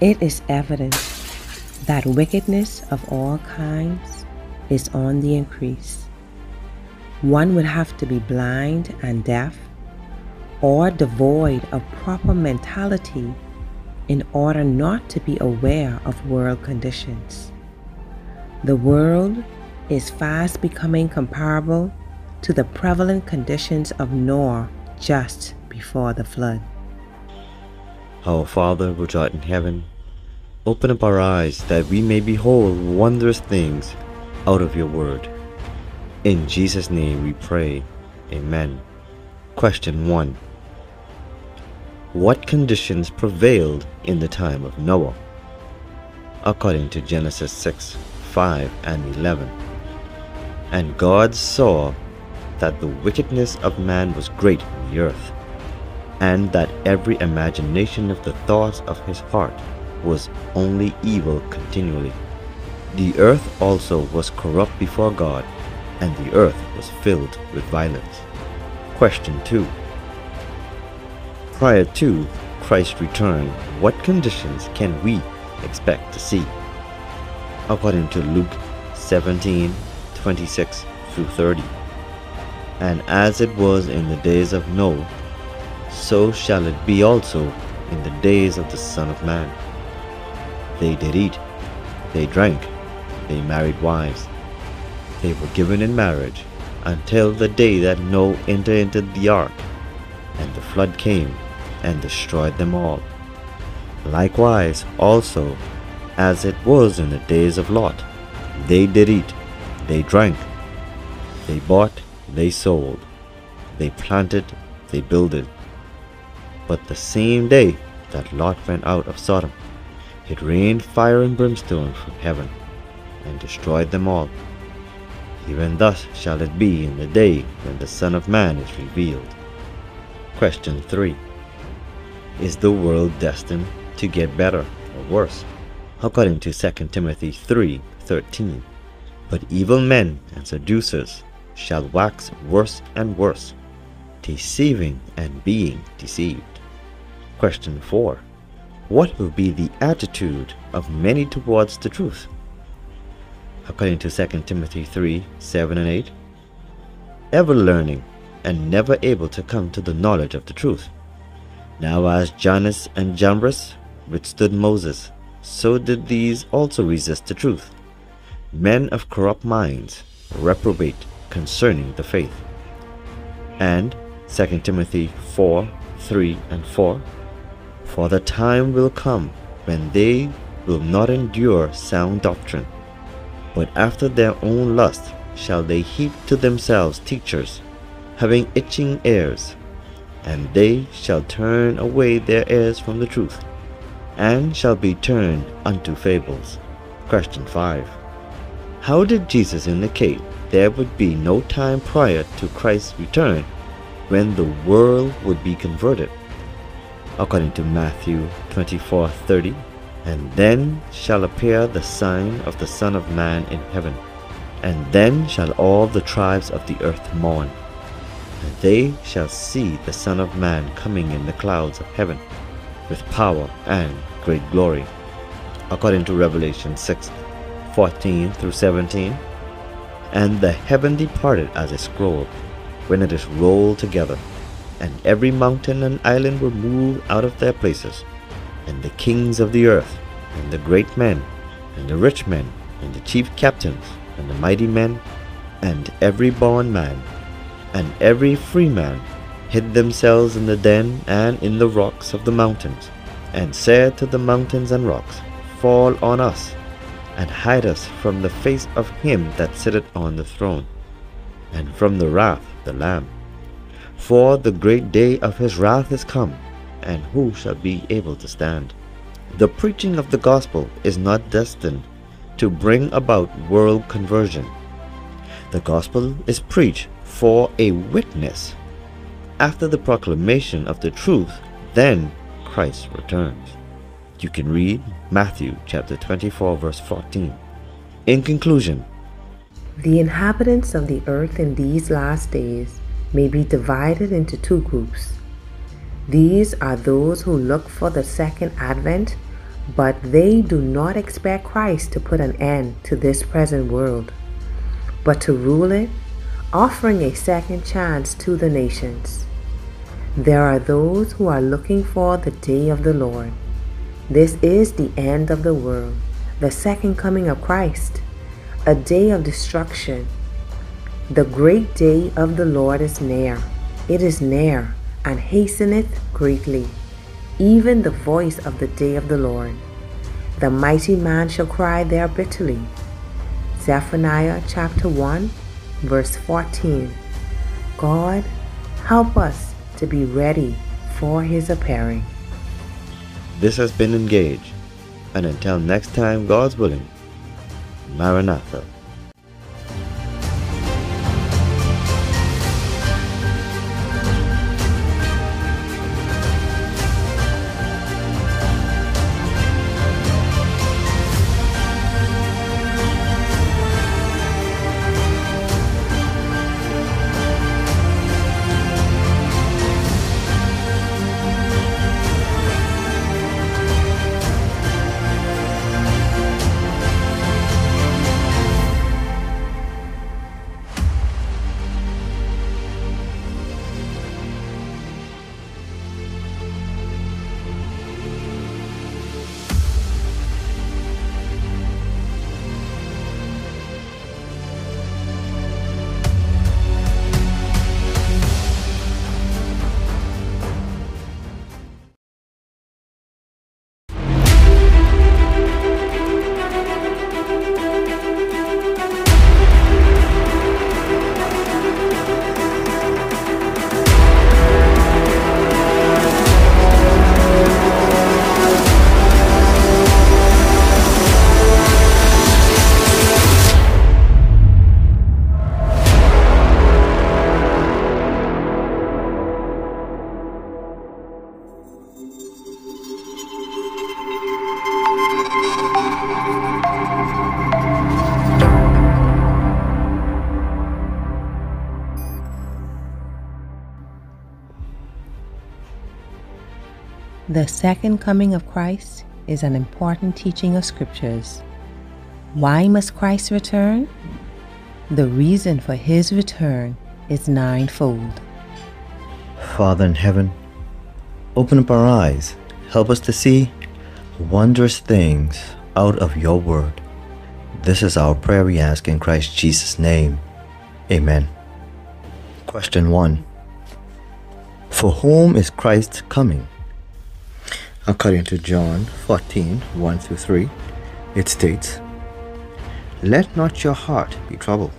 It is evident that wickedness of all kinds is on the increase. One would have to be blind and deaf or devoid of proper mentality in order not to be aware of world conditions. The world is fast becoming comparable to the prevalent conditions of Noah just before the flood. Our Father which art in heaven, open up our eyes that we may behold wondrous things out of your word. In Jesus' name we pray. Amen. Question 1. What conditions prevailed in the time of Noah? According to Genesis 6 5 and 11. And God saw that the wickedness of man was great in the earth, and that every imagination of the thoughts of his heart was only evil continually. The earth also was corrupt before God, and the earth was filled with violence. Question 2. Prior to Christ's return, what conditions can we expect to see? According to Luke 17 26 through 30. And as it was in the days of Noah, so shall it be also in the days of the Son of Man. They did eat, they drank, they married wives. They were given in marriage until the day that Noah entered into the ark, and the flood came and destroyed them all. Likewise also, as it was in the days of Lot, they did eat, they drank, they bought, they sold, they planted, they builded. But the same day that Lot went out of Sodom, it rained fire and brimstone from heaven, and destroyed them all. Even thus shall it be in the day when the Son of Man is revealed. Question 3. Is the world destined to get better or worse? According to 2 Timothy 3:13. But evil men and seducers shall wax worse and worse, deceiving and being deceived. Question 4. What will be the attitude of many towards the truth? According to 2 Timothy 3 7 and 8. Ever learning and never able to come to the knowledge of the truth. Now, as Jannes and Jambres withstood Moses, so did these also resist the truth. Men of corrupt minds reprobate concerning the faith. And 2 Timothy 4 3 and 4 For the time will come when they will not endure sound doctrine, but after their own lust shall they heap to themselves teachers, having itching ears, and they shall turn away their ears from the truth, and shall be turned unto fables. Question 5. How did Jesus indicate there would be no time prior to Christ's return when the world would be converted? According to Matthew 24:30, and then shall appear the sign of the Son of Man in heaven, and then shall all the tribes of the earth mourn, and they shall see the Son of Man coming in the clouds of heaven with power and great glory. According to Revelation 6 14 through 17. And the heaven departed as a scroll when it is rolled together, and every mountain and island were moved out of their places, and the kings of the earth, and the great men, and the rich men, and the chief captains, and the mighty men, and every bondman, and every free man, hid themselves in the den and in the rocks of the mountains, and said to the mountains and rocks, Fall on us, and hide us from the face of him that sitteth on the throne, and from the wrath of the Lamb. For the great day of his wrath is come, and who shall be able to stand? The preaching of the gospel is not destined to bring about world conversion. The gospel is preached for a witness. After the proclamation of the truth, then Christ returns. You can read Matthew chapter 24 verse 14. In conclusion, the inhabitants of the earth in these last days may be divided into two groups. These are those who look for the second advent But they do not expect Christ to put an end to this present world, but to rule it, offering a second chance to the nations. There are those who are looking for the day of the Lord. This is the end of the world, the second coming of Christ, a day of destruction. The great day of the Lord is near. It is near and hasteneth greatly, even the voice of the day of the Lord. The mighty man shall cry there bitterly. Zephaniah chapter 1, verse 14. God, help us to be ready for his appearing. This has been Engage, and until next time, God's willing, Maranatha. The second coming of Christ is an important teaching of scriptures. Why must Christ return? The reason for his return is ninefold. Father in heaven, open up our eyes, help us to see wondrous things out of your word. This is our prayer we ask in Christ Jesus' name. Amen. Question 1 For whom is Christ coming? According to John 14 1 through 3, it states, Let not your heart be troubled.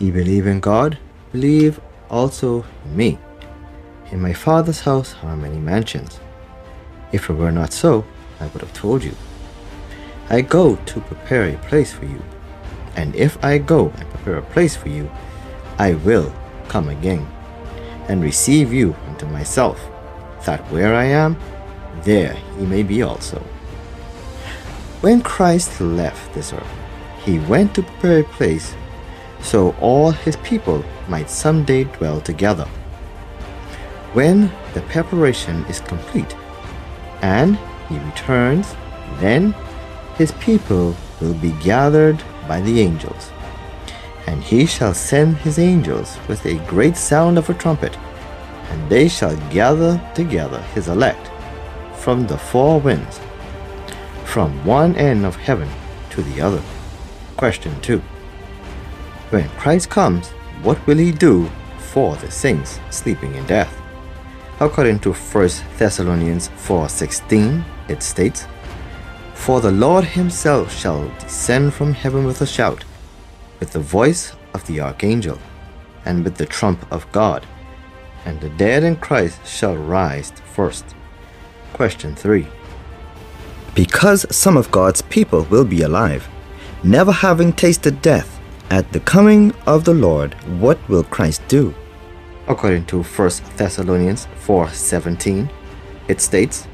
Ye believe in God, believe also in me. In my Father's house are many mansions. If it were not so, I would have told you. I go to prepare a place for you. And if I go and prepare a place for you, I will come again and receive you unto myself, that where I am, there he may be also. When Christ left this earth, he went to prepare a place so all his people might someday dwell together. When the preparation is complete and he returns, then his people will be gathered by the angels. And he shall send his angels with a great sound of a trumpet, and they shall gather together his elect from the four winds, from one end of heaven to the other. Question 2. When Christ comes, what will he do for the saints sleeping in death? According to 1 Thessalonians 4:16, it states, For the Lord himself shall descend from heaven with a shout, with the voice of the archangel, and with the trump of God, and the dead in Christ shall rise first. Question 3. Because some of God's people will be alive, never having tasted death, at the coming of the Lord, what will Christ do? According to 1 Thessalonians 4:17, it states,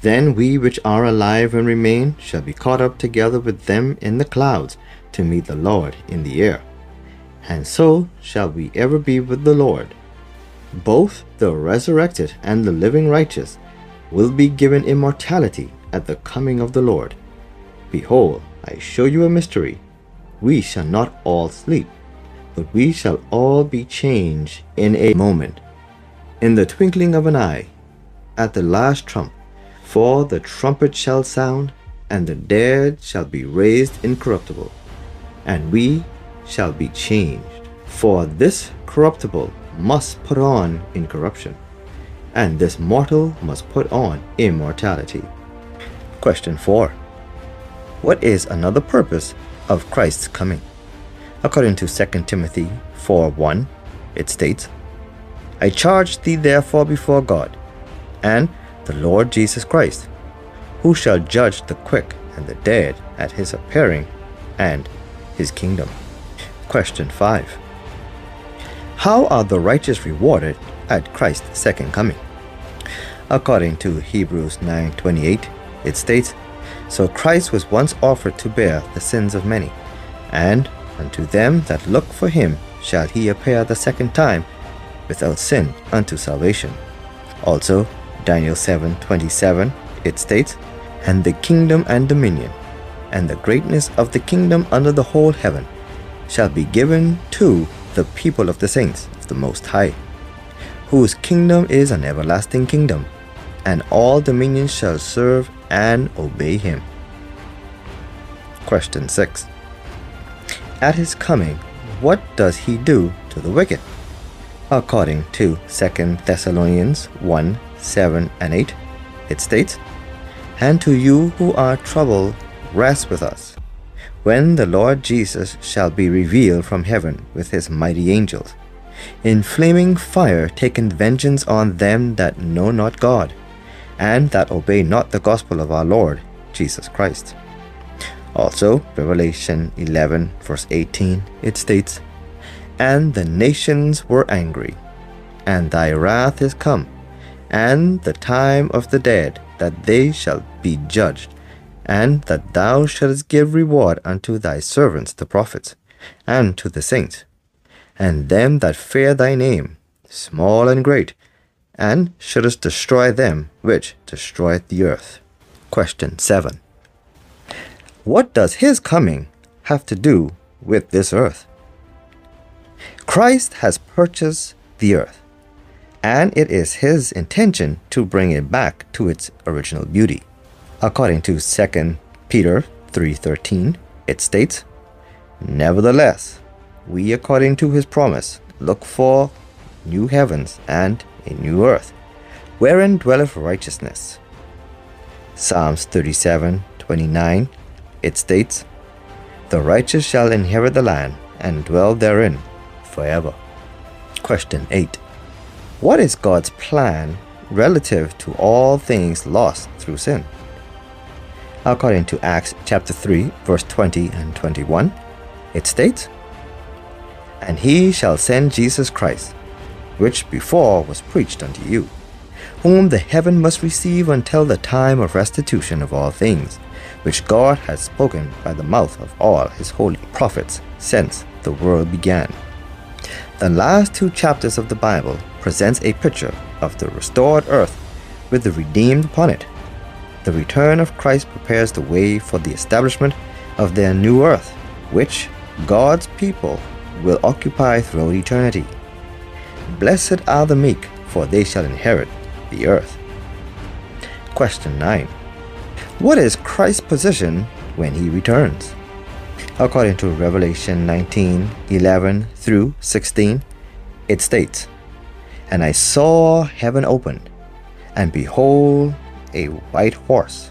Then we which are alive and remain shall be caught up together with them in the clouds to meet the Lord in the air. And so shall we ever be with the Lord. Both the resurrected and the living righteous will be given immortality at the coming of the Lord. Behold, I show you a mystery. We shall not all sleep, but we shall all be changed in a moment, in the twinkling of an eye, at the last trump. For the trumpet shall sound, and the dead shall be raised incorruptible, and we shall be changed. For this corruptible must put on incorruption, and this mortal must put on immortality. Question 4. What is another purpose of Christ's coming? According to 2 Timothy 4 1, it states, I charge thee therefore before God and the Lord Jesus Christ, who shall judge the quick and the dead at his appearing and his kingdom. Question 5. How are the righteous rewarded at Christ's second coming? According to Hebrews 9:28, it states, So Christ was once offered to bear the sins of many, and unto them that look for him shall he appear the second time without sin unto salvation. Also, Daniel 7:27, it states, And the kingdom and dominion, and the greatness of the kingdom under the whole heaven, shall be given to the people of the saints of the Most High, whose kingdom is an everlasting kingdom, and all dominions shall serve and obey him. Question 6. At his coming, what does he do to the wicked? According to 2 Thessalonians 1 7 and 8, it states, And to you who are troubled, rest with us, when the Lord Jesus shall be revealed from heaven with his mighty angels, in flaming fire taking vengeance on them that know not God, and that obey not the gospel of our Lord Jesus Christ. Also, Revelation 11, verse 18, it states, And the nations were angry, and thy wrath is come, and the time of the dead, that they shall be judged, and that thou shouldest give reward unto thy servants the prophets, and to the saints, and them that fear thy name, small and great, and shouldest destroy them which destroy the earth. Question 7. What does his coming have to do with this earth? Christ has purchased the earth and it is his intention to bring it back to its original beauty. According to 2 Peter 3:13, it states, "Nevertheless, we according to his promise look for new heavens and a new earth, wherein dwelleth righteousness." Psalms 37:29, it states, "The righteous shall inherit the land and dwell therein forever." Question 8. What is God's plan relative to all things lost through sin? According to Acts chapter 3, verse 20 and 21, it states, And he shall send Jesus Christ, which before was preached unto you, whom the heaven must receive until the time of restitution of all things, which God has spoken by the mouth of all his holy prophets since the world began. The last two chapters of the Bible presents a picture of the restored earth with the redeemed upon it. The return of Christ prepares the way for the establishment of their new earth, which God's people will occupy throughout eternity. Blessed are the meek, for they shall inherit the earth. Question 9. What is Christ's position when he returns? According to Revelation 19 11 through 16, it states, and I saw heaven opened, and behold, a white horse,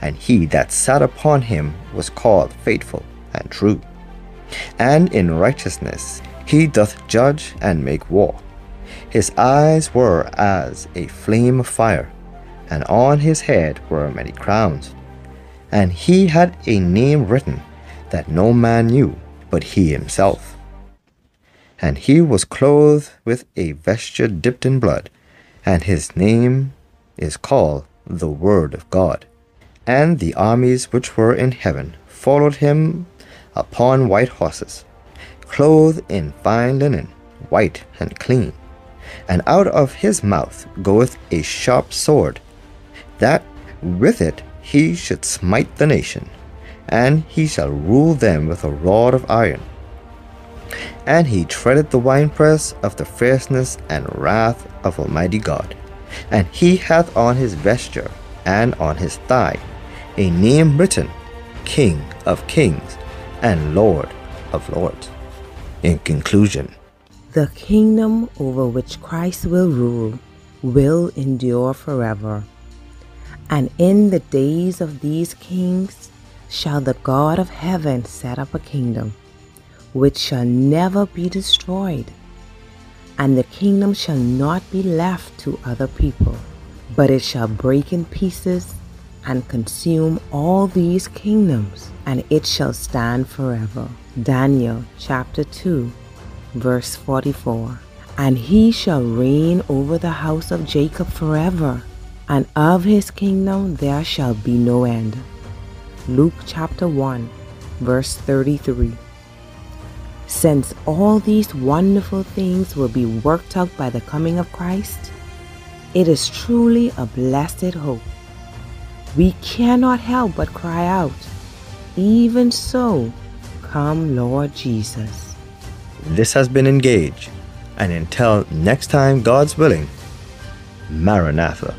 and he that sat upon him was called faithful and true. And in righteousness he doth judge and make war. His eyes were as a flame of fire, and on his head were many crowns. And he had a name written that no man knew but he himself and he was clothed with a vesture dipped in blood, and his name is called the Word of God. And the armies which were in heaven followed him upon white horses, clothed in fine linen, white and clean. And out of his mouth goeth a sharp sword, that with it he should smite the nation, and he shall rule them with a rod of iron. And he treaded the winepress of the fierceness and wrath of Almighty God. And he hath on his vesture and on his thigh a name written, King of Kings and Lord of Lords. In conclusion, the kingdom over which Christ will rule will endure forever. And in the days of these kings shall the God of heaven set up a kingdom which shall never be destroyed, and the kingdom shall not be left to other people, but it shall break in pieces and consume all these kingdoms, and it shall stand forever. Daniel chapter 2, verse 44. And he shall reign over the house of Jacob forever, and of his kingdom there shall be no end. Luke chapter 1, verse 33. Since all these wonderful things will be worked out by the coming of Christ, it is truly a blessed hope. We cannot help but cry out, Even so, come Lord Jesus. This has been Engage, and until next time, God's willing, Maranatha.